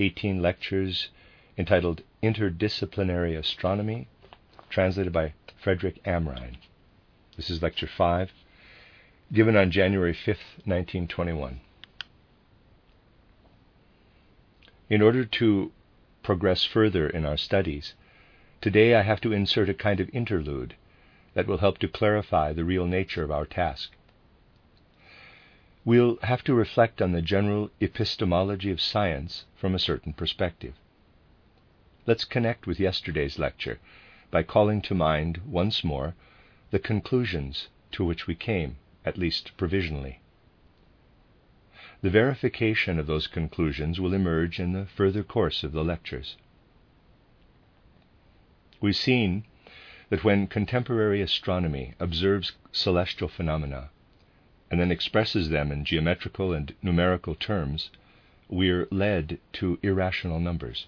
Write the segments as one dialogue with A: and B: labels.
A: 18 lectures entitled Interdisciplinary Astronomy, translated by Frederick Amrine. This is Lecture 5, given on January 5, 1921. In order to progress further in our studies, today I have to insert a kind of interlude that will help to clarify the real nature of our task. We'll have to reflect on the general epistemology of science from a certain perspective. Let's connect with yesterday's lecture by calling to mind once more the conclusions to which we came, at least provisionally. The verification of those conclusions will emerge in the further course of the lectures. We've seen that when contemporary astronomy observes celestial phenomena, and then expresses them in geometrical and numerical terms, we're led to irrational numbers.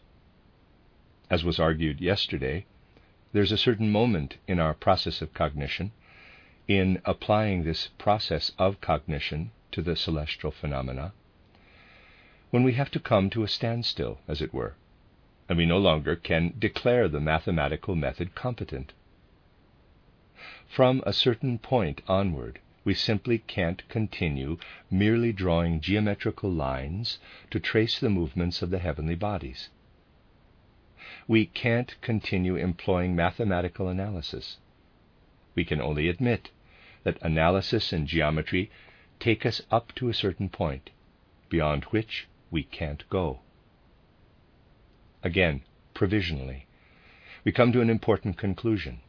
A: As was argued yesterday, there's a certain moment in our process of cognition, in applying this process of cognition to the celestial phenomena, when we have to come to a standstill, as it were, and we no longer can declare the mathematical method competent. From a certain point onward, we simply can't continue merely drawing geometrical lines to trace the movements of the heavenly bodies. We can't continue employing mathematical analysis. We can only admit that analysis and geometry take us up to a certain point, beyond which we can't go. Again, provisionally, we come to an important conclusion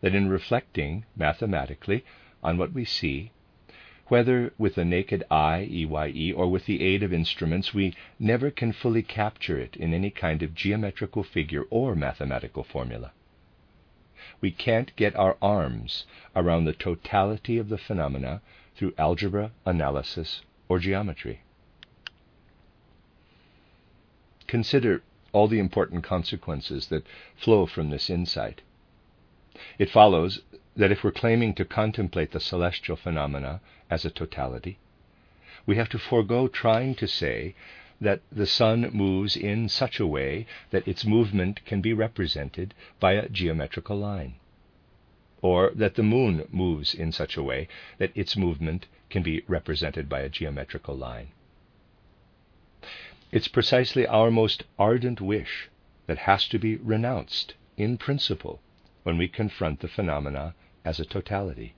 A: that in reflecting mathematically on what we see, whether with the naked eye, EYE, or with the aid of instruments, we never can fully capture it in any kind of geometrical figure or mathematical formula. We can't get our arms around the totality of the phenomena through algebra, analysis, or geometry. Consider all the important consequences that flow from this insight. It follows that if we're claiming to contemplate the celestial phenomena as a totality, we have to forego trying to say that the sun moves in such a way that its movement can be represented by a geometrical line, or that the moon moves in such a way that its movement can be represented by a geometrical line. It's precisely our most ardent wish that has to be renounced in principle when we confront the phenomena as a totality.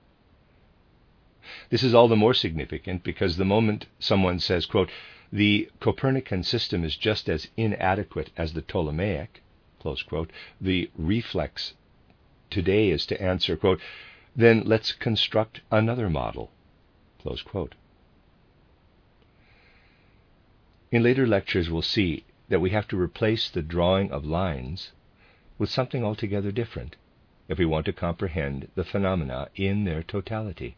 A: This is all the more significant because the moment someone says, quote, the Copernican system is just as inadequate as the Ptolemaic, close quote, the reflex today is to answer, quote, then let's construct another model. close quote. In later lectures, we'll see that we have to replace the drawing of lines with something altogether different if we want to comprehend the phenomena in their totality.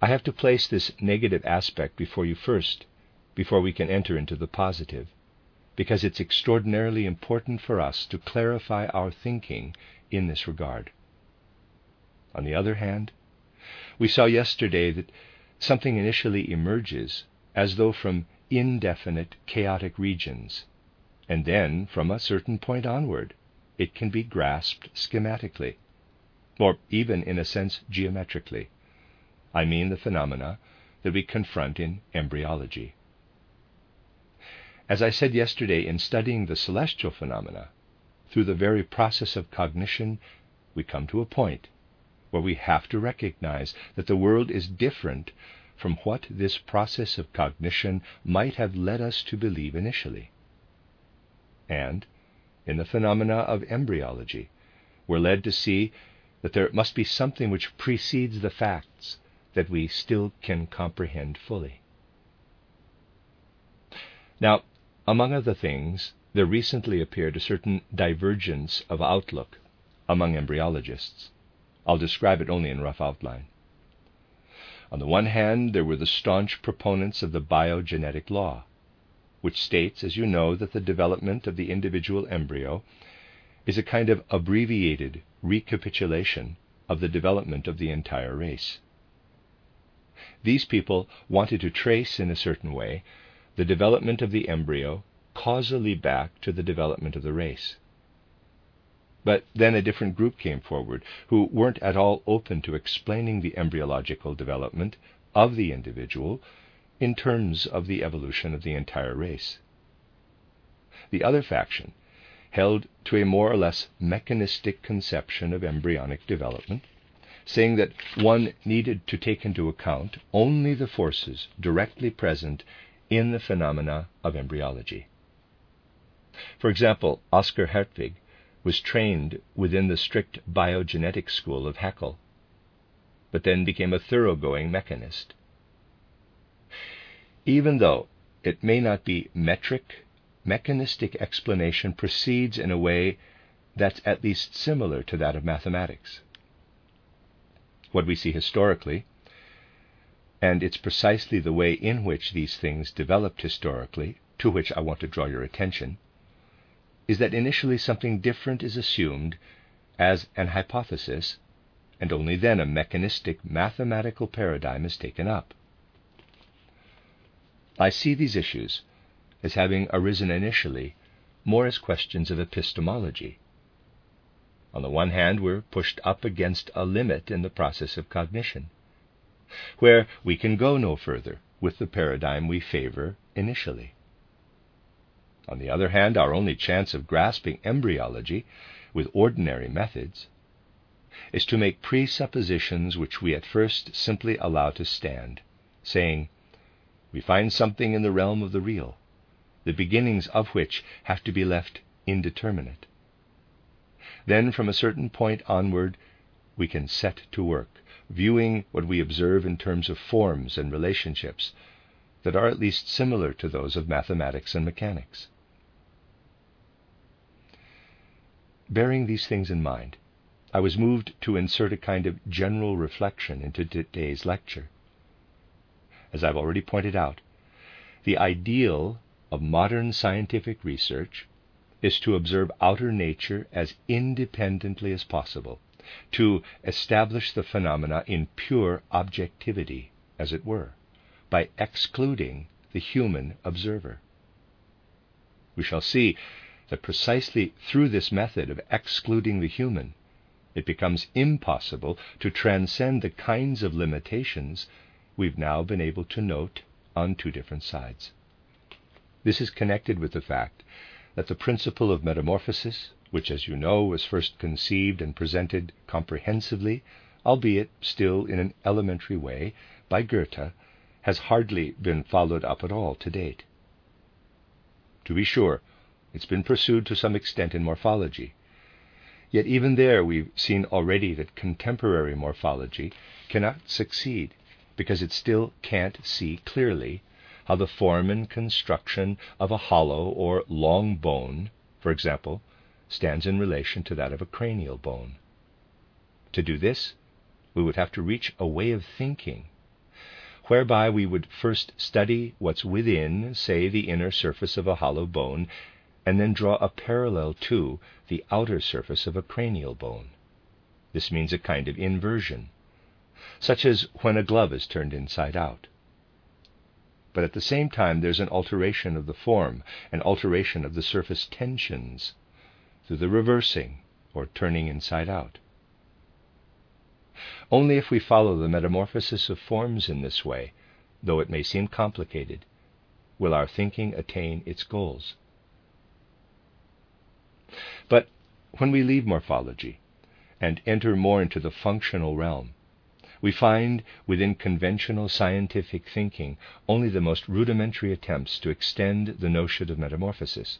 A: I have to place this negative aspect before you first, before we can enter into the positive, because it's extraordinarily important for us to clarify our thinking in this regard. On the other hand, we saw yesterday that something initially emerges as though from indefinite chaotic regions, and then from a certain point onward it can be grasped schematically, or even in a sense geometrically. I mean the phenomena that we confront in embryology. As I said yesterday, in studying the celestial phenomena, through the very process of cognition, we come to a point where we have to recognize that the world is different from what this process of cognition might have led us to believe initially. And in the phenomena of embryology, we're led to see that there must be something which precedes the facts that we still can comprehend fully. Now, among other things, there recently appeared a certain divergence of outlook among embryologists. I'll describe it only in rough outline. On the one hand, there were the staunch proponents of the biogenetic law, which states, as you know, that the development of the individual embryo is a kind of abbreviated recapitulation of the development of the entire race. These people wanted to trace, in a certain way, the development of the embryo causally back to the development of the race. But then a different group came forward who weren't at all open to explaining the embryological development of the individual in terms of the evolution of the entire race. The other faction held to a more or less mechanistic conception of embryonic development, saying that one needed to take into account only the forces directly present in the phenomena of embryology. For example, Oskar Hertwig was trained within the strict biogenetic school of Haeckel, but then became a thoroughgoing mechanist. Even though it may not be metric, mechanistic explanation proceeds in a way that's at least similar to that of mathematics. What we see historically, and it's precisely the way in which these things developed historically, to which I want to draw your attention, is that initially something different is assumed as an hypothesis, and only then a mechanistic mathematical paradigm is taken up. I see these issues as having arisen initially more as questions of epistemology. On the one hand, we're pushed up against a limit in the process of cognition, where we can go no further with the paradigm we favor initially. On the other hand, our only chance of grasping embryology with ordinary methods is to make presuppositions which we at first simply allow to stand, saying, We find something in the realm of the real, the beginnings of which have to be left indeterminate. Then, from a certain point onward, we can set to work, viewing what we observe in terms of forms and relationships that are at least similar to those of mathematics and mechanics. Bearing these things in mind, I was moved to insert a kind of general reflection into today's lecture. As I've already pointed out, the ideal of modern scientific research is to observe outer nature as independently as possible, to establish the phenomena in pure objectivity, as it were, by excluding the human observer. We shall see that precisely through this method of excluding the human, it becomes impossible to transcend the kinds of limitations we've now been able to note on two different sides. This is connected with the fact that the principle of metamorphosis, which, as you know, was first conceived and presented comprehensively, albeit still in an elementary way, by Goethe, has hardly been followed up at all to date. To be sure, it's been pursued to some extent in morphology. Yet even there we've seen already that contemporary morphology cannot succeed because it still can't see clearly how the form and construction of a hollow or long bone, for example, stands in relation to that of a cranial bone. To do this, we would have to reach a way of thinking whereby we would first study what's within, say, the inner surface of a hollow bone, and then draw a parallel to the outer surface of a cranial bone. This means a kind of inversion, such as when a glove is turned inside out. But at the same time, there's an alteration of the form, an alteration of the surface tensions through the reversing or turning inside out. Only if we follow the metamorphosis of forms in this way, though it may seem complicated, will our thinking attain its goals. But when we leave morphology and enter more into the functional realm, we find within conventional scientific thinking only the most rudimentary attempts to extend the notion of metamorphosis.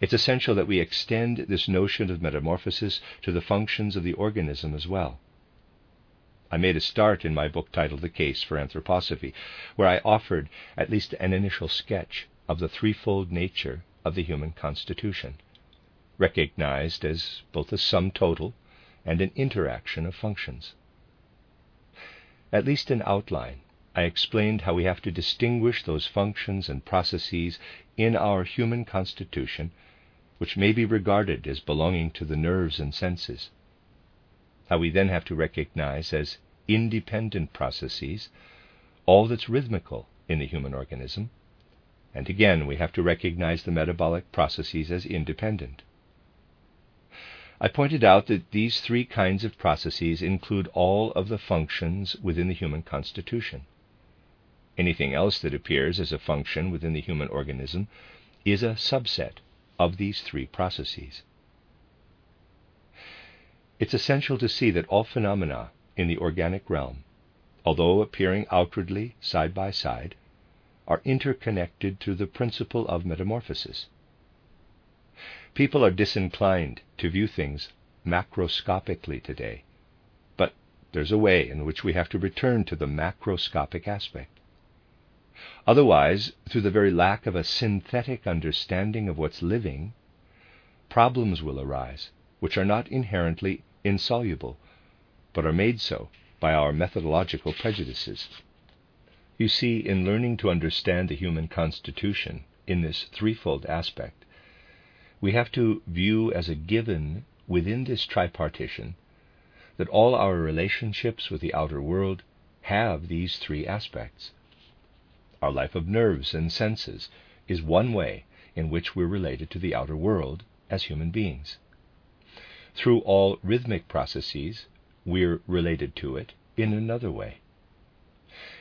A: It's essential that we extend this notion of metamorphosis to the functions of the organism as well. I made a start in my book titled The Case for Anthroposophy, where I offered at least an initial sketch of the threefold nature of the human constitution, recognized as both a sum total and an interaction of functions. At least in outline, I explained how we have to distinguish those functions and processes in our human constitution which may be regarded as belonging to the nerves and senses. How we then have to recognize as independent processes all that's rhythmical in the human organism, and again we have to recognize the metabolic processes as independent. I pointed out that these three kinds of processes include all of the functions within the human constitution. Anything else that appears as a function within the human organism is a subset of these three processes. It's essential to see that all phenomena in the organic realm, although appearing outwardly side by side, are interconnected through the principle of metamorphosis. People are disinclined to view things macroscopically today, but there's a way in which we have to return to the macroscopic aspect. Otherwise, through the very lack of a synthetic understanding of what's living, problems will arise which are not inherently insoluble, but are made so by our methodological prejudices. You see, in learning to understand the human constitution in this threefold aspect, we have to view as a given within this tripartition that all our relationships with the outer world have these three aspects. Our life of nerves and senses is one way in which we're related to the outer world as human beings. Through all rhythmic processes, we're related to it in another way.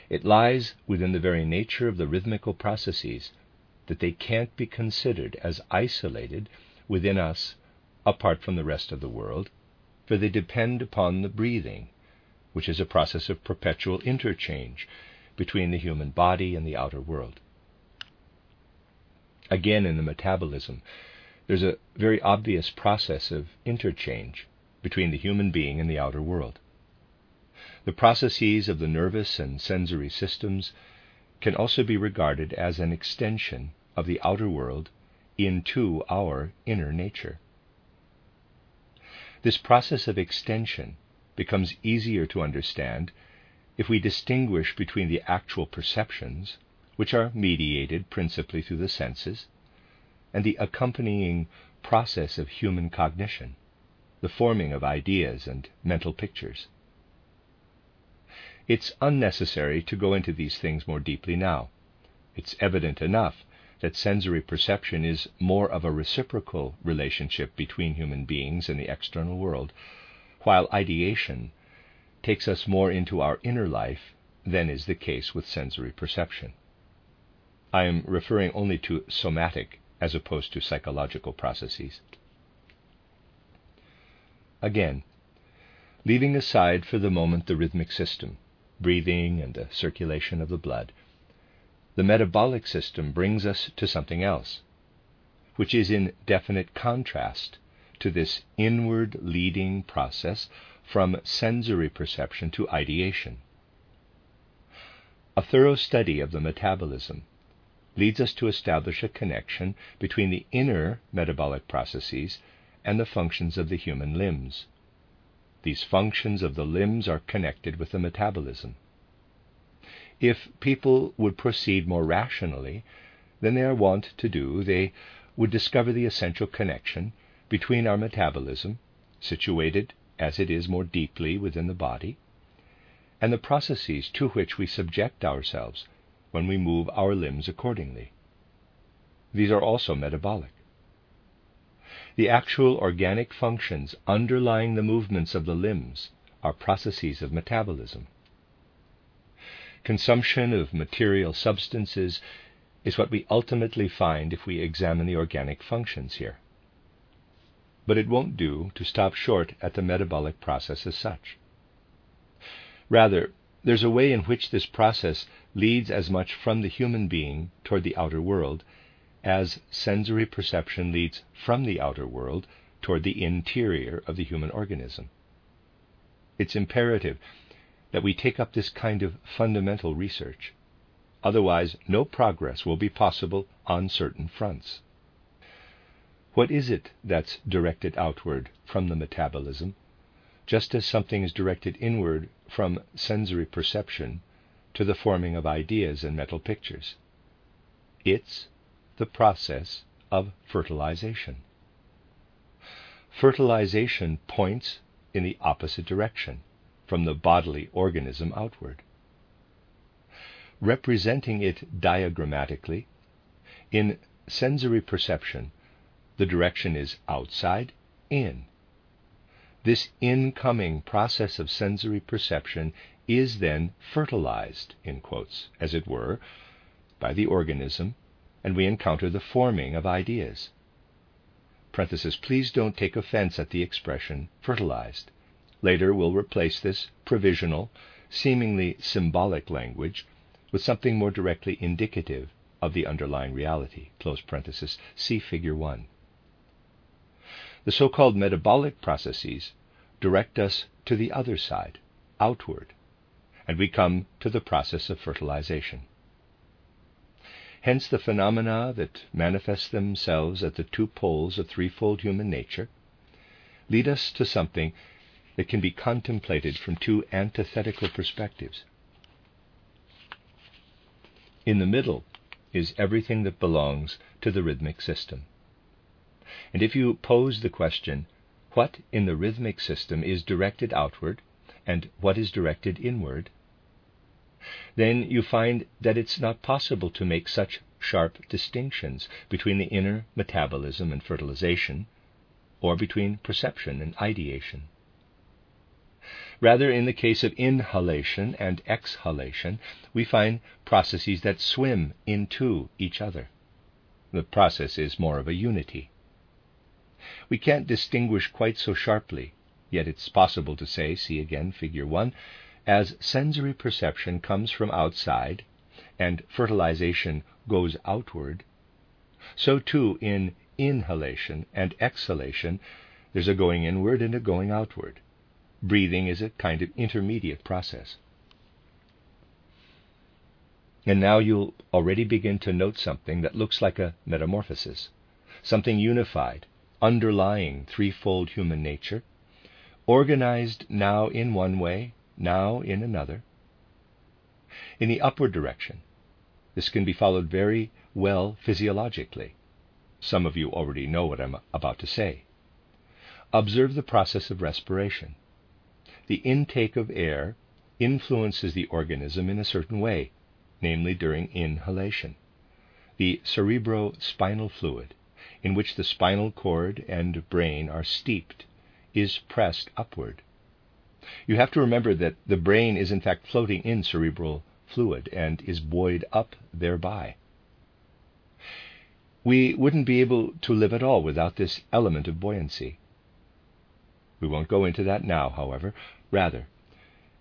A: It lies within the very nature of the rhythmical processes that they can't be considered as isolated within us apart from the rest of the world, for they depend upon the breathing, which is a process of perpetual interchange between the human body and the outer world. Again, in the metabolism, there's a very obvious process of interchange between the human being and the outer world. The processes of the nervous and sensory systems can also be regarded as an extension of the outer world into our inner nature. This process of extension becomes easier to understand if we distinguish between the actual perceptions, which are mediated principally through the senses, and the accompanying process of human cognition, the forming of ideas and mental pictures. It's unnecessary to go into these things more deeply now. It's evident enough that sensory perception is more of a reciprocal relationship between human beings and the external world, while ideation takes us more into our inner life than is the case with sensory perception. I am referring only to somatic as opposed to psychological processes. Again, leaving aside for the moment the rhythmic system, breathing, and the circulation of the blood, the metabolic system brings us to something else, which is in definite contrast to this inward leading process from sensory perception to ideation. A thorough study of the metabolism leads us to establish a connection between the inner metabolic processes and the functions of the human limbs. These functions of the limbs are connected with the metabolism. If people would proceed more rationally than they are wont to do, they would discover the essential connection between our metabolism, situated as it is more deeply within the body, and the processes to which we subject ourselves when we move our limbs accordingly. These are also metabolic. The actual organic functions underlying the movements of the limbs are processes of metabolism. Consumption of material substances is what we ultimately find if we examine the organic functions here. But it won't do to stop short at the metabolic process as such. Rather, there's a way in which this process leads as much from the human being toward the outer world as sensory perception leads from the outer world toward the interior of the human organism. It's imperative that we take up this kind of fundamental research. Otherwise, no progress will be possible on certain fronts. What is it that's directed outward from the metabolism, just as something is directed inward from sensory perception to the forming of ideas and mental pictures? It's the process of fertilization. Fertilization points in the opposite direction, from the bodily organism outward representing it diagrammatically, in sensory perception, the direction is outside in. This incoming process of sensory perception is then fertilized, in quotes, as it were, by the organism, and we encounter the forming of ideas. Please don't take offense at the expression fertilized. Later we'll replace this provisional, seemingly symbolic language with something more directly indicative of the underlying reality. See Figure 1. The so called metabolic processes direct us to the other side, outward, and we come to the process of fertilization. Hence, the phenomena that manifest themselves at the two poles of threefold human nature lead us to something that can be contemplated from two antithetical perspectives. In the middle is everything that belongs to the rhythmic system. And if you pose the question, what in the rhythmic system is directed outward and what is directed inward, then you find that it's not possible to make such sharp distinctions between the inner metabolism and fertilization, or between perception and ideation. Rather, in the case of inhalation and exhalation, we find processes that swim into each other. The process is more of a unity. We can't distinguish quite so sharply, yet it's possible to say, see again figure 1, as sensory perception comes from outside and fertilization goes outward, so too in inhalation and exhalation there's a going inward and a going outward. Breathing is a kind of intermediate process. And now you'll already begin to note something that looks like a metamorphosis, something unified, underlying threefold human nature, organized now in one way, now in another. In the upward direction, this can be followed very well physiologically. Some of you already know what I'm about to say. Observe the process of respiration the intake of air influences the organism in a certain way, namely during inhalation. The cerebrospinal fluid, in which the spinal cord and brain are steeped, is pressed upward. You have to remember that the brain is in fact floating in cerebral fluid and is buoyed up thereby. We wouldn't be able to live at all without this element of buoyancy. We won't go into that now, however. Rather,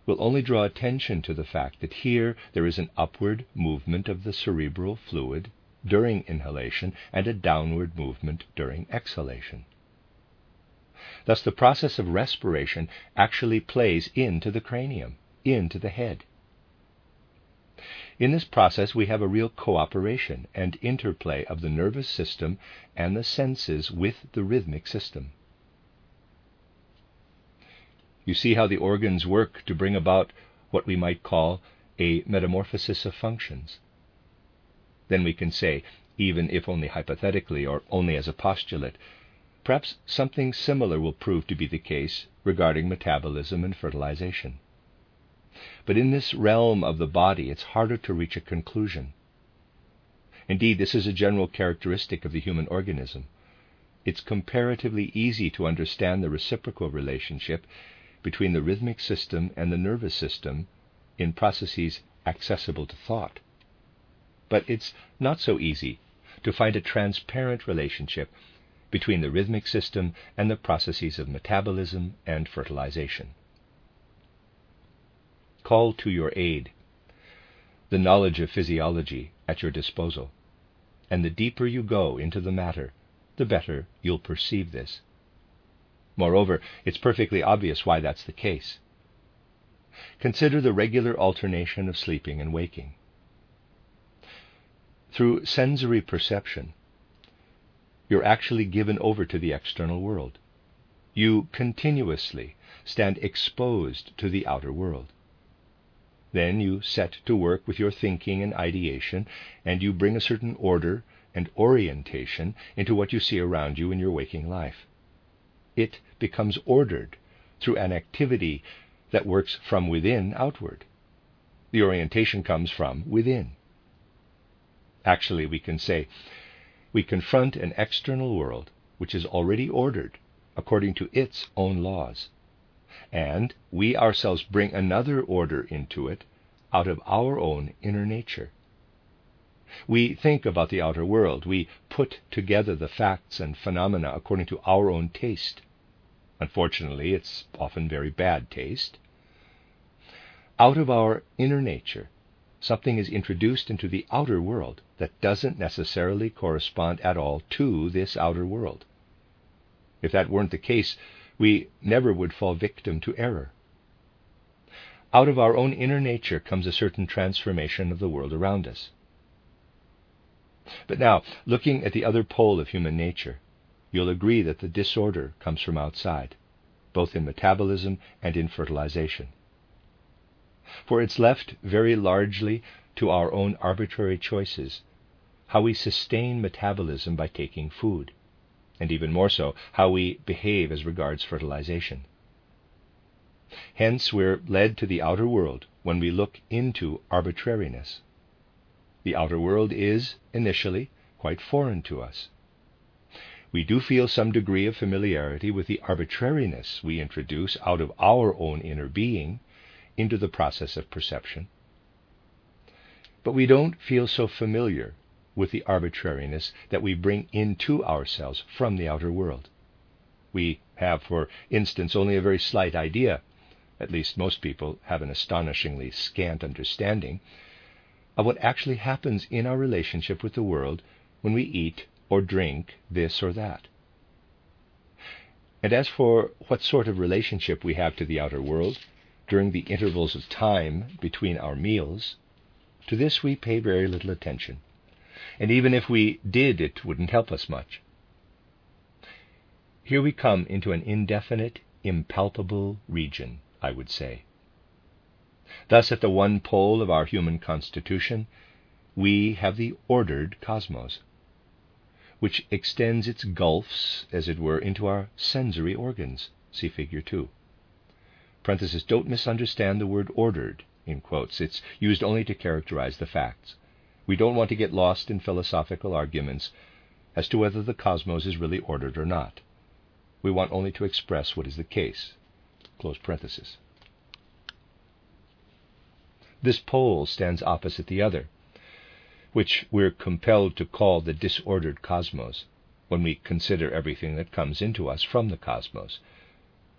A: we'll only draw attention to the fact that here there is an upward movement of the cerebral fluid during inhalation and a downward movement during exhalation. Thus, the process of respiration actually plays into the cranium, into the head. In this process, we have a real cooperation and interplay of the nervous system and the senses with the rhythmic system. You see how the organs work to bring about what we might call a metamorphosis of functions. Then we can say, even if only hypothetically or only as a postulate, perhaps something similar will prove to be the case regarding metabolism and fertilization. But in this realm of the body, it's harder to reach a conclusion. Indeed, this is a general characteristic of the human organism. It's comparatively easy to understand the reciprocal relationship between the rhythmic system and the nervous system in processes accessible to thought. But it's not so easy to find a transparent relationship between the rhythmic system and the processes of metabolism and fertilization. Call to your aid the knowledge of physiology at your disposal, and the deeper you go into the matter, the better you'll perceive this. Moreover, it's perfectly obvious why that's the case. Consider the regular alternation of sleeping and waking. through sensory perception, you're actually given over to the external world. You continuously stand exposed to the outer world. Then you set to work with your thinking and ideation, and you bring a certain order and orientation into what you see around you in your waking life. It becomes ordered through an activity that works from within outward. The orientation comes from within. Actually, we can say we confront an external world which is already ordered according to its own laws, and we ourselves bring another order into it out of our own inner nature. We think about the outer world. We put together the facts and phenomena according to our own taste. Unfortunately, it's often very bad taste. Out of our inner nature, something is introduced into the outer world that doesn't necessarily correspond at all to this outer world. If that weren't the case, we never would fall victim to error. Out of our own inner nature comes a certain transformation of the world around us. But now, looking at the other pole of human nature, you'll agree that the disorder comes from outside, both in metabolism and in fertilization. For it's left very largely to our own arbitrary choices how we sustain metabolism by taking food, and even more so, how we behave as regards fertilization. Hence, we're led to the outer world when we look into arbitrariness. The outer world is, initially, quite foreign to us. We do feel some degree of familiarity with the arbitrariness we introduce out of our own inner being into the process of perception. But we don't feel so familiar with the arbitrariness that we bring into ourselves from the outer world. We have, for instance, only a very slight idea, at least most people have an astonishingly scant understanding, of what actually happens in our relationship with the world when we eat or drink this or that. And as for what sort of relationship we have to the outer world during the intervals of time between our meals, to this we pay very little attention. And even if we did, it wouldn't help us much. Here we come into an indefinite, impalpable region, I would say. Thus, at the one pole of our human constitution, we have the ordered cosmos, which extends its gulfs, as it were, into our sensory organs. See Figure 2. Parenthesis, don't misunderstand the word ordered, in quotes. It's used only to characterize the facts. We don't want to get lost in philosophical arguments as to whether the cosmos is really ordered or not. We want only to express what is the case. Close parenthesis. This pole stands opposite the other, which we're compelled to call the disordered cosmos when we consider everything that comes into us from the cosmos,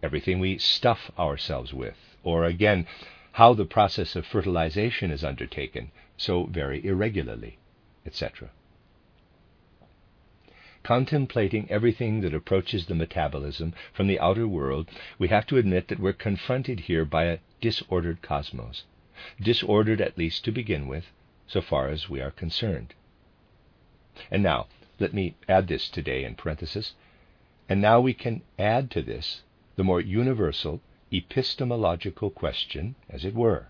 A: everything we stuff ourselves with, or again, how the process of fertilization is undertaken so very irregularly, etc. Contemplating everything that approaches the metabolism from the outer world, we have to admit that we're confronted here by a disordered cosmos disordered at least to begin with, so far as we are concerned. And now, let me add this today in parenthesis. And now we can add to this the more universal epistemological question, as it were.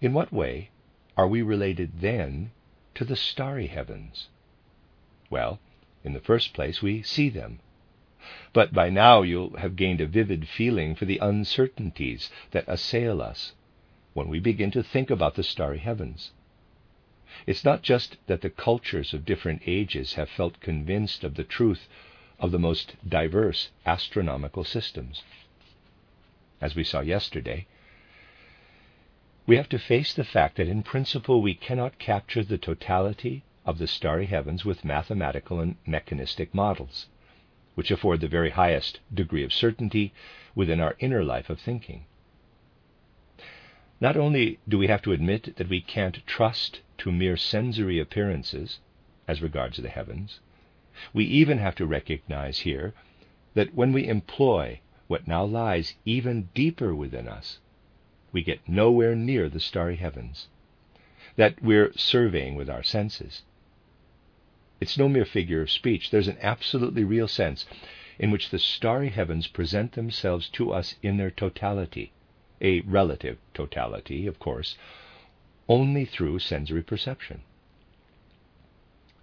A: In what way are we related then to the starry heavens? Well, in the first place, we see them. But by now you'll have gained a vivid feeling for the uncertainties that assail us when we begin to think about the starry heavens. It's not just that the cultures of different ages have felt convinced of the truth of the most diverse astronomical systems. As we saw yesterday, we have to face the fact that in principle we cannot capture the totality of the starry heavens with mathematical and mechanistic models, which afford the very highest degree of certainty within our inner life of thinking. Not only do we have to admit that we can't trust to mere sensory appearances as regards the heavens, we even have to recognize here that when we employ what now lies even deeper within us, we get nowhere near the starry heavens. that we're surveying with our senses. It's no mere figure of speech. There's an absolutely real sense in which the starry heavens present themselves to us in their totality, a relative totality, of course, only through sensory perception.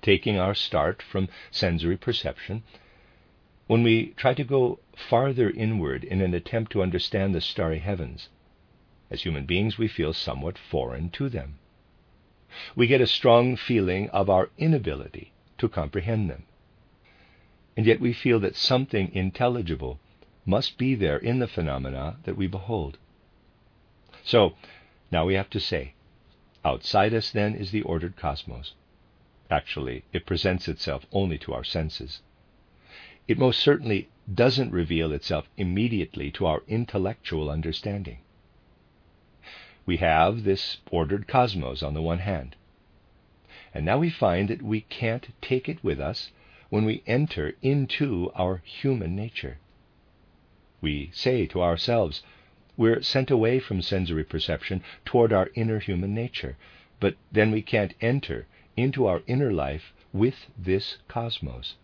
A: Taking our start from sensory perception, when we try to go farther inward in an attempt to understand the starry heavens, as human beings we feel somewhat foreign to them. We get a strong feeling of our inability to comprehend them. And yet we feel that something intelligible must be there in the phenomena that we behold. So, now we have to say, outside us then is the ordered cosmos. Actually, it presents itself only to our senses. It most certainly doesn't reveal itself immediately to our intellectual understanding. We have this ordered cosmos on the one hand. And now we find that we can't take it with us when we enter into our human nature. We say to ourselves, we're sent away from sensory perception toward our inner human nature, but then we can't enter into our inner life with this cosmos.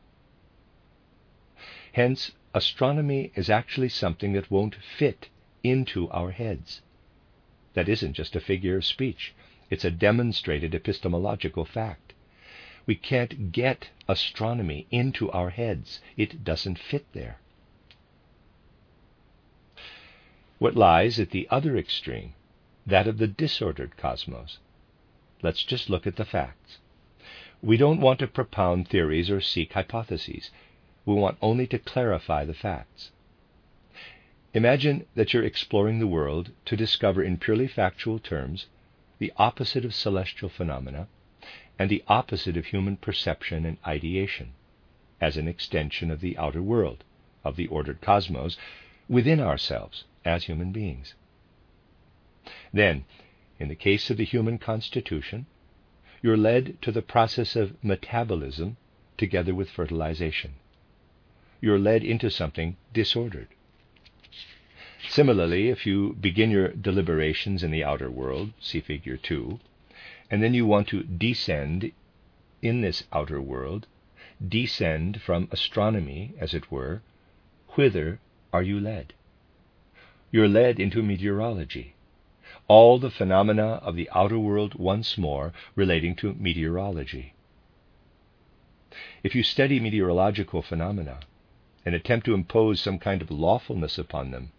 A: Hence, astronomy is actually something that won't fit into our heads. That isn't just a figure of speech, it's a demonstrated epistemological fact. We can't get astronomy into our heads, it doesn't fit there. What lies at the other extreme, that of the disordered cosmos? Let's just look at the facts. We don't want to propound theories or seek hypotheses. We want only to clarify the facts. Imagine that you're exploring the world to discover in purely factual terms the opposite of celestial phenomena and the opposite of human perception and ideation, as an extension of the outer world, of the ordered cosmos, within ourselves as human beings. Then, in the case of the human constitution, you're led to the process of metabolism together with fertilization. You're led into something disordered. Similarly, if you begin your deliberations in the outer world, see figure 2, and then you want to descend in this outer world, descend from astronomy, as it were, whither are you led? You're led into meteorology. All the phenomena of the outer world once more relating to meteorology. If you study meteorological phenomena and attempt to impose some kind of lawfulness upon them,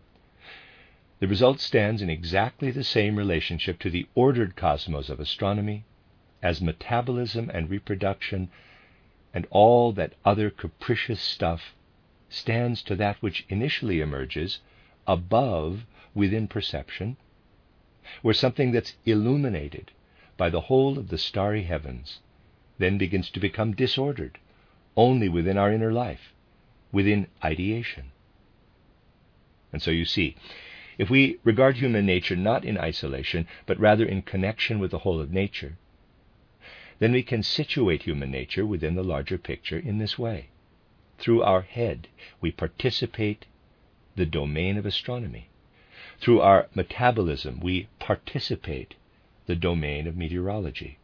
A: the result stands in exactly the same relationship to the ordered cosmos of astronomy as metabolism and reproduction and all that other capricious stuff stands to that which initially emerges above within perception, where something that's illuminated by the whole of the starry heavens then begins to become disordered only within our inner life, within ideation. And so you see, if we regard human nature not in isolation, but rather in connection with the whole of nature, then we can situate human nature within the larger picture in this way. Through our head, we participate the domain of astronomy. Through our metabolism, we participate the domain of meteorology.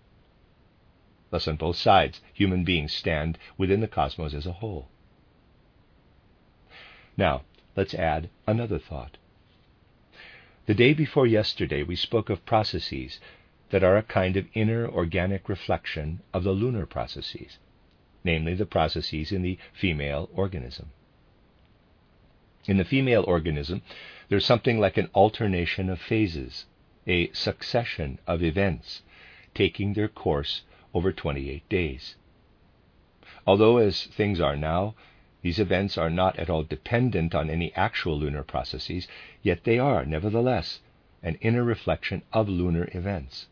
A: Thus, on both sides, human beings stand within the cosmos as a whole. Now, let's add another thought. The day before yesterday, we spoke of processes that are a kind of inner organic reflection of the lunar processes, namely the processes in the female organism. In the female organism, there's something like an alternation of phases, a succession of events taking their course over 28 days. Although, as things are now, these events are not at all dependent on any actual lunar processes, yet they are, nevertheless, an inner reflection of lunar events.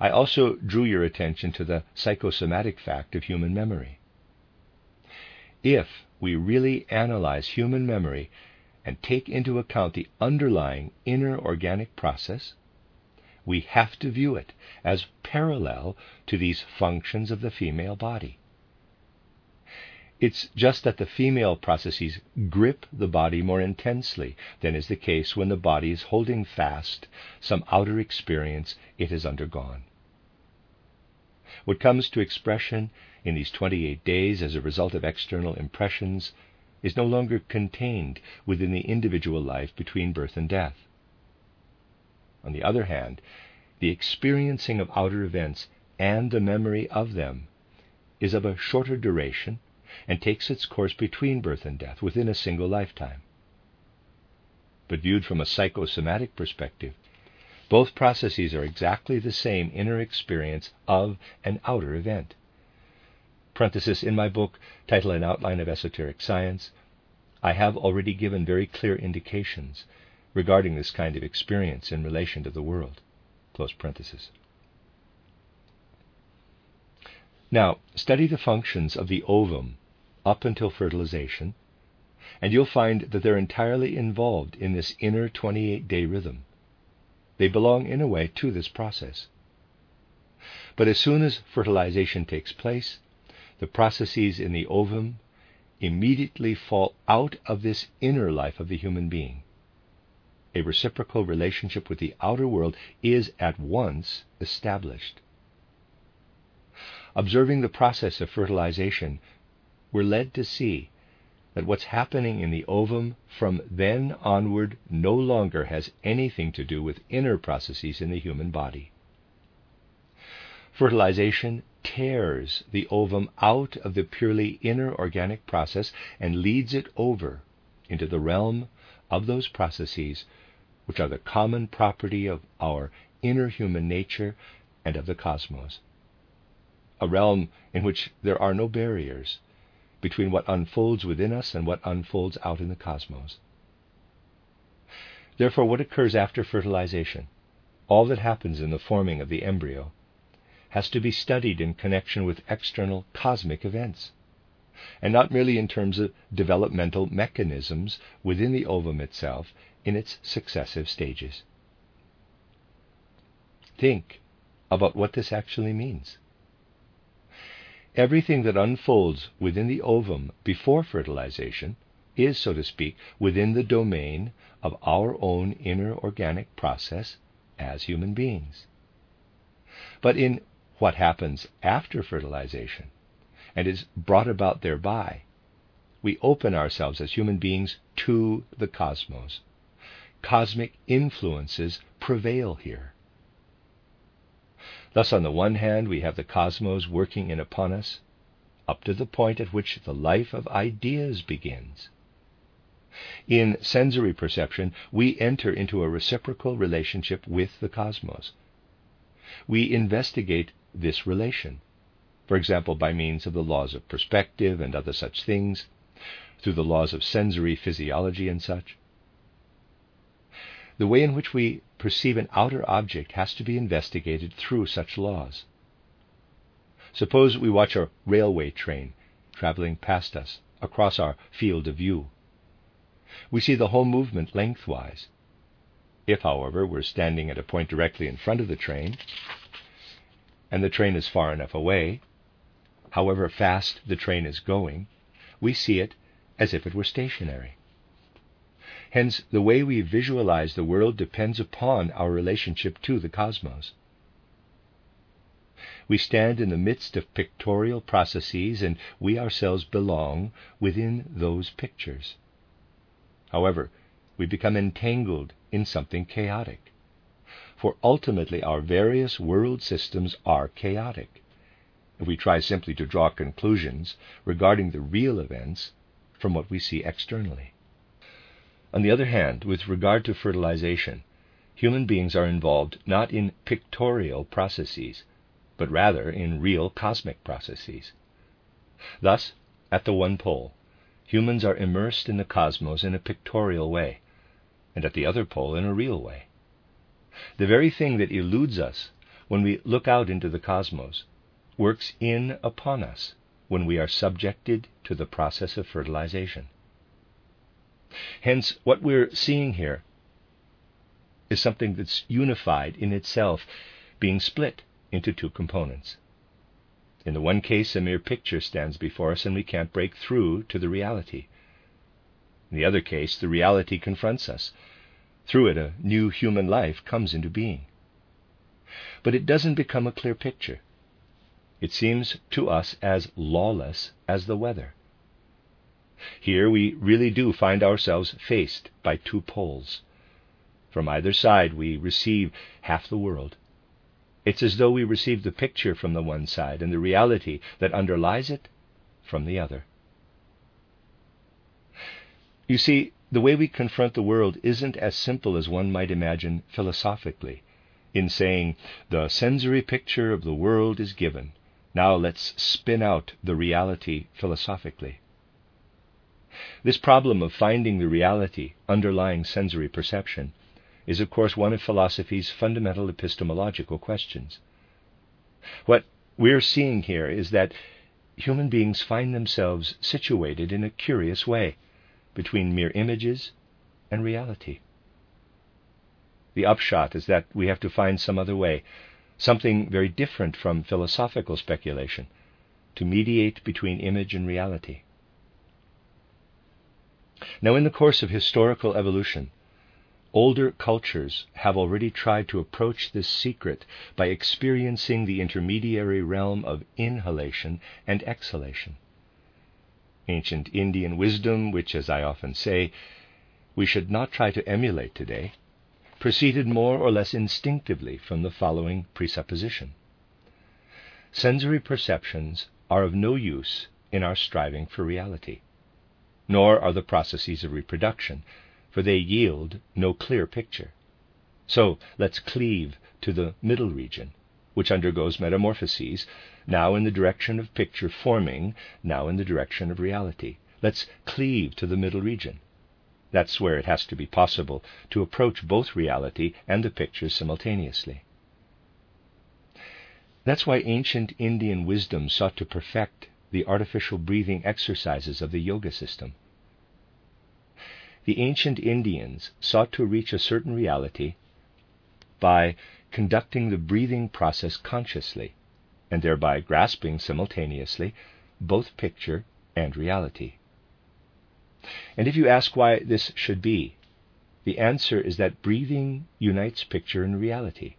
A: I also drew your attention to the psychosomatic fact of human memory. If we really analyze human memory and take into account the underlying inner organic process, we have to view it as parallel to these functions of the female body. It's just that the female processes grip the body more intensely than is the case when the body is holding fast some outer experience it has undergone. What comes to expression in these 28 days as a result of external impressions is no longer contained within the individual life between birth and death. On the other hand, the experiencing of outer events and the memory of them is of a shorter duration and takes its course between birth and death within a single lifetime. But viewed from a psychosomatic perspective, both processes are exactly the same inner experience of an outer event. Parenthesis, in my book, title and Outline of Esoteric Science, I have already given very clear indications regarding this kind of experience in relation to the world. Now, study the functions of the ovum up until fertilization, and you'll find that they're entirely involved in this inner 28 day rhythm. They belong, in a way, to this process. But as soon as fertilization takes place, the processes in the ovum immediately fall out of this inner life of the human being. A reciprocal relationship with the outer world is at once established. Observing the process of fertilization, we're led to see that what's happening in the ovum from then onward no longer has anything to do with inner processes in the human body. Fertilization tears the ovum out of the purely inner organic process and leads it over into the realm of those processes which are the common property of our inner human nature and of the cosmos. A realm in which there are no barriers between what unfolds within us and what unfolds out in the cosmos. Therefore, what occurs after fertilization, all that happens in the forming of the embryo, has to be studied in connection with external cosmic events, and not merely in terms of developmental mechanisms within the ovum itself in its successive stages. Think about what this actually means. Everything that unfolds within the ovum before fertilization is, so to speak, within the domain of our own inner organic process as human beings. But in what happens after fertilization and is brought about thereby, we open ourselves as human beings to the cosmos. Cosmic influences prevail here. Thus, on the one hand, we have the cosmos working in upon us, up to the point at which the life of ideas begins. In sensory perception, we enter into a reciprocal relationship with the cosmos. We investigate this relation, for example, by means of the laws of perspective and other such things, through the laws of sensory physiology and such. The way in which we perceive an outer object has to be investigated through such laws. Suppose we watch a railway train traveling past us across our field of view. We see the whole movement lengthwise. If, however, we're standing at a point directly in front of the train, and the train is far enough away, however fast the train is going, we see it as if it were stationary. Hence, the way we visualize the world depends upon our relationship to the cosmos. We stand in the midst of pictorial processes and we ourselves belong within those pictures. However, we become entangled in something chaotic for ultimately our various world systems are chaotic. If we try simply to draw conclusions regarding the real events from what we see externally. On the other hand, with regard to fertilization, human beings are involved not in pictorial processes, but rather in real cosmic processes. Thus, at the one pole, humans are immersed in the cosmos in a pictorial way, and at the other pole in a real way. The very thing that eludes us when we look out into the cosmos works in upon us when we are subjected to the process of fertilization. Hence, what we're seeing here is something that's unified in itself, being split into two components. In the one case, a mere picture stands before us and we can't break through to the reality. In the other case, the reality confronts us. Through it, a new human life comes into being. But it doesn't become a clear picture. It seems to us as lawless as the weather. Here we really do find ourselves faced by two poles. From either side, we receive half the world. It's as though we received the picture from the one side and the reality that underlies it from the other. You see, the way we confront the world isn't as simple as one might imagine philosophically, in saying, the sensory picture of the world is given. Now let's spin out the reality philosophically. This problem of finding the reality underlying sensory perception is, of course, one of philosophy's fundamental epistemological questions. What we're seeing here is that human beings find themselves situated in a curious way between mere images and reality. The upshot is that we have to find some other way, something very different from philosophical speculation, to mediate between image and reality. Now, in the course of historical evolution, older cultures have already tried to approach this secret by experiencing the intermediary realm of inhalation and exhalation. Ancient Indian wisdom, which, as I often say, we should not try to emulate today, proceeded more or less instinctively from the following presupposition Sensory perceptions are of no use in our striving for reality nor are the processes of reproduction, for they yield no clear picture. So let's cleave to the middle region, which undergoes metamorphoses, now in the direction of picture forming, now in the direction of reality. Let's cleave to the middle region. That's where it has to be possible to approach both reality and the picture simultaneously. That's why ancient Indian wisdom sought to perfect the artificial breathing exercises of the yoga system. The ancient Indians sought to reach a certain reality by conducting the breathing process consciously, and thereby grasping simultaneously both picture and reality. And if you ask why this should be, the answer is that breathing unites picture and reality.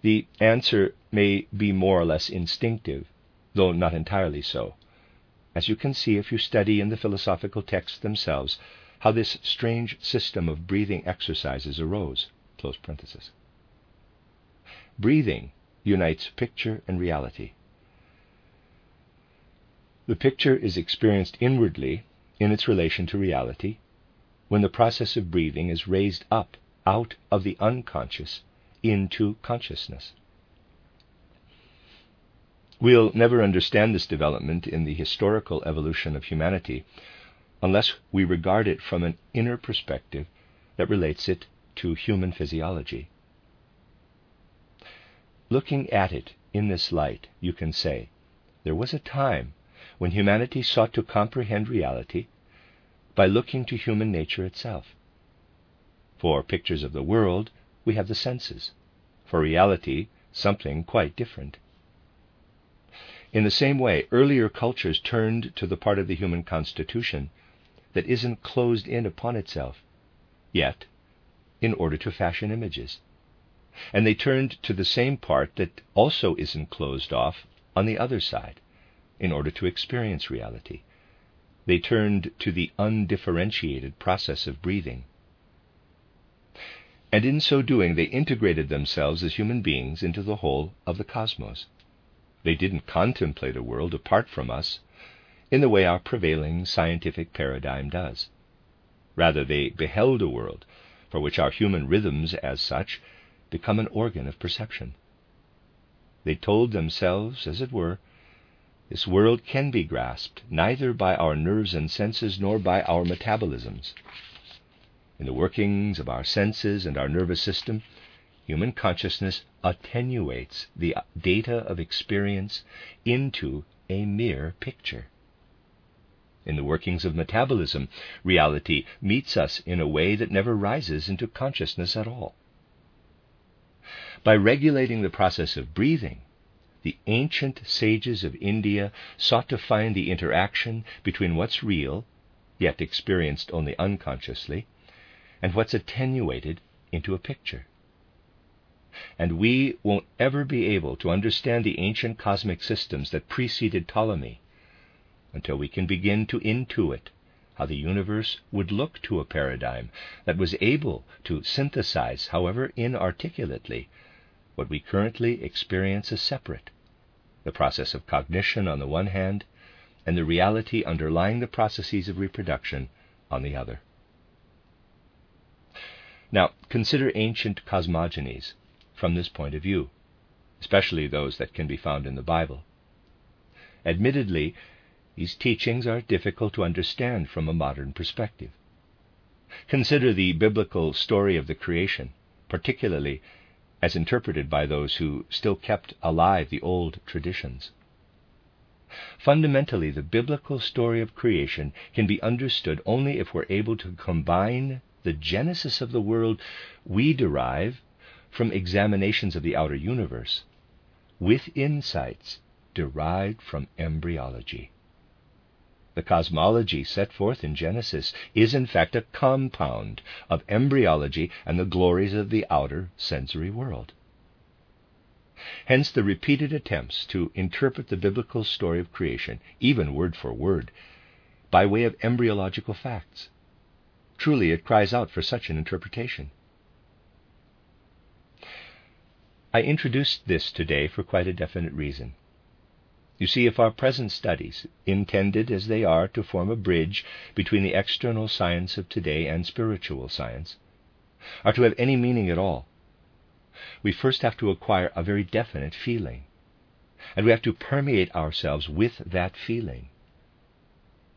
A: The answer may be more or less instinctive, though not entirely so, as you can see if you study in the philosophical texts themselves how this strange system of breathing exercises arose. Breathing unites picture and reality. The picture is experienced inwardly in its relation to reality when the process of breathing is raised up out of the unconscious into consciousness. We'll never understand this development in the historical evolution of humanity unless we regard it from an inner perspective that relates it to human physiology. Looking at it in this light, you can say, there was a time when humanity sought to comprehend reality by looking to human nature itself. For pictures of the world, we have the senses. For reality, something quite different. In the same way, earlier cultures turned to the part of the human constitution that isn't closed in upon itself, yet, in order to fashion images. And they turned to the same part that also isn't closed off on the other side, in order to experience reality. They turned to the undifferentiated process of breathing. And in so doing, they integrated themselves as human beings into the whole of the cosmos. They didn't contemplate a world apart from us in the way our prevailing scientific paradigm does. Rather, they beheld a world for which our human rhythms, as such, become an organ of perception. They told themselves, as it were, this world can be grasped neither by our nerves and senses nor by our metabolisms. In the workings of our senses and our nervous system, human consciousness attenuates the uh, data of experience into a mere picture. In the workings of metabolism, reality meets us in a way that never rises into consciousness at all. By regulating the process of breathing, the ancient sages of India sought to find the interaction between what's real, yet experienced only unconsciously, and what's attenuated into a picture. And we won't ever be able to understand the ancient cosmic systems that preceded Ptolemy until we can begin to intuit how the universe would look to a paradigm that was able to synthesize, however inarticulately, what we currently experience as separate the process of cognition on the one hand, and the reality underlying the processes of reproduction on the other. Now, consider ancient cosmogonies from this point of view, especially those that can be found in the Bible. Admittedly, these teachings are difficult to understand from a modern perspective. Consider the biblical story of the creation, particularly as interpreted by those who still kept alive the old traditions. Fundamentally, the biblical story of creation can be understood only if we're able to combine the genesis of the world we derive from examinations of the outer universe with insights derived from embryology. The cosmology set forth in Genesis is, in fact, a compound of embryology and the glories of the outer sensory world. Hence, the repeated attempts to interpret the biblical story of creation, even word for word, by way of embryological facts. Truly, it cries out for such an interpretation. I introduced this today for quite a definite reason. You see, if our present studies, intended as they are to form a bridge between the external science of today and spiritual science, are to have any meaning at all, we first have to acquire a very definite feeling, and we have to permeate ourselves with that feeling.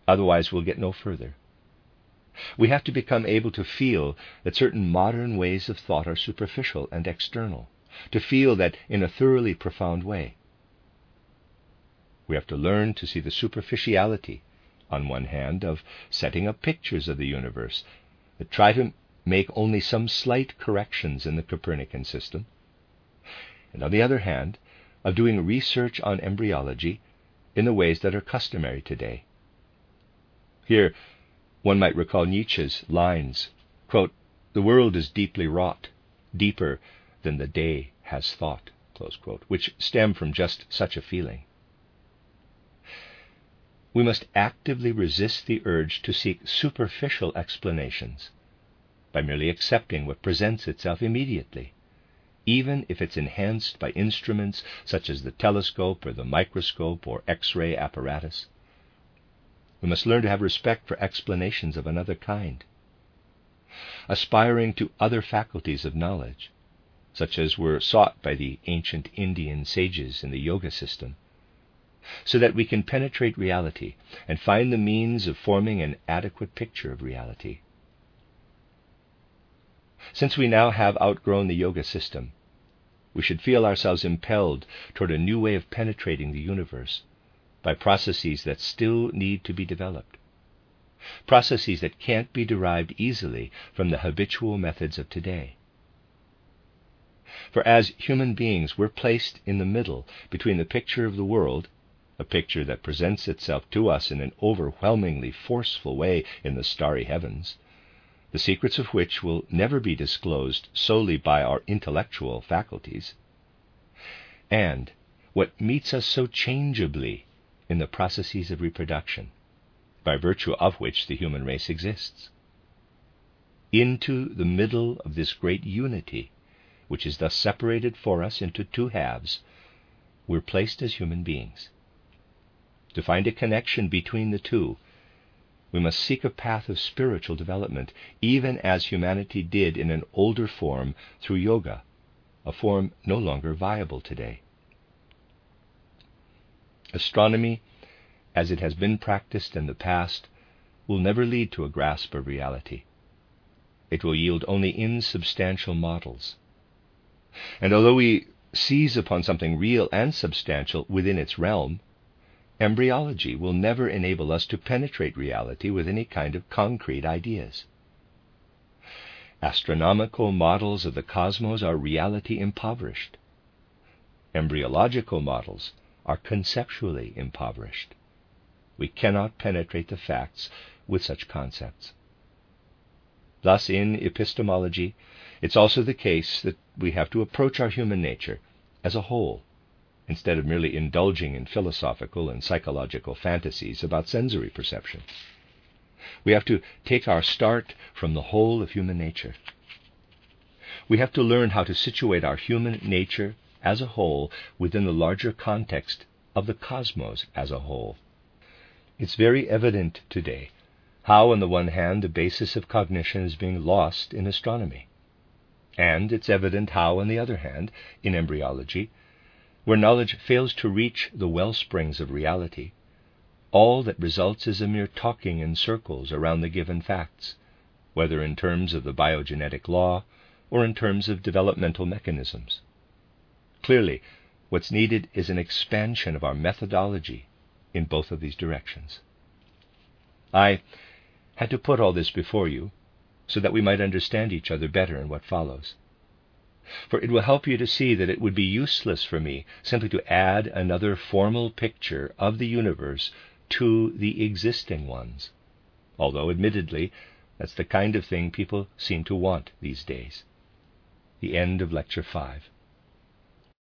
A: Otherwise, we'll get no further. We have to become able to feel that certain modern ways of thought are superficial and external, to feel that in a thoroughly profound way. We have to learn to see the superficiality, on one hand, of setting up pictures of the universe that try to make only some slight corrections in the Copernican system, and on the other hand, of doing research on embryology in the ways that are customary today. Here, one might recall Nietzsche's lines quote, The world is deeply wrought, deeper than the day has thought, quote, which stem from just such a feeling. We must actively resist the urge to seek superficial explanations by merely accepting what presents itself immediately, even if it's enhanced by instruments such as the telescope or the microscope or X ray apparatus. We must learn to have respect for explanations of another kind, aspiring to other faculties of knowledge, such as were sought by the ancient Indian sages in the yoga system so that we can penetrate reality and find the means of forming an adequate picture of reality. Since we now have outgrown the yoga system, we should feel ourselves impelled toward a new way of penetrating the universe by processes that still need to be developed. Processes that can't be derived easily from the habitual methods of today. For as human beings, we're placed in the middle between the picture of the world a picture that presents itself to us in an overwhelmingly forceful way in the starry heavens, the secrets of which will never be disclosed solely by our intellectual faculties, and what meets us so changeably in the processes of reproduction, by virtue of which the human race exists. Into the middle of this great unity, which is thus separated for us into two halves, we're placed as human beings. To find a connection between the two, we must seek a path of spiritual development, even as humanity did in an older form through yoga, a form no longer viable today. Astronomy, as it has been practiced in the past, will never lead to a grasp of reality. It will yield only insubstantial models. And although we seize upon something real and substantial within its realm, embryology will never enable us to penetrate reality with any kind of concrete ideas. Astronomical models of the cosmos are reality impoverished. embryological models are conceptually impoverished. We cannot penetrate the facts with such concepts. Thus, in epistemology, it's also the case that we have to approach our human nature as a whole, instead of merely indulging in philosophical and psychological fantasies about sensory perception. We have to take our start from the whole of human nature. We have to learn how to situate our human nature as a whole within the larger context of the cosmos as a whole. It's very evident today how, on the one hand, the basis of cognition is being lost in astronomy. And it's evident how, on the other hand, in embryology, where knowledge fails to reach the well springs of reality, all that results is a mere talking in circles around the given facts, whether in terms of the biogenetic law or in terms of developmental mechanisms. Clearly, what's needed is an expansion of our methodology in both of these directions. I had to put all this before you so that we might understand each other better in what follows. For it will help you to see that it would be useless for me simply to add another formal picture of the universe to the existing ones, although admittedly that's the kind of thing people seem to want these days. The end of Lecture 5.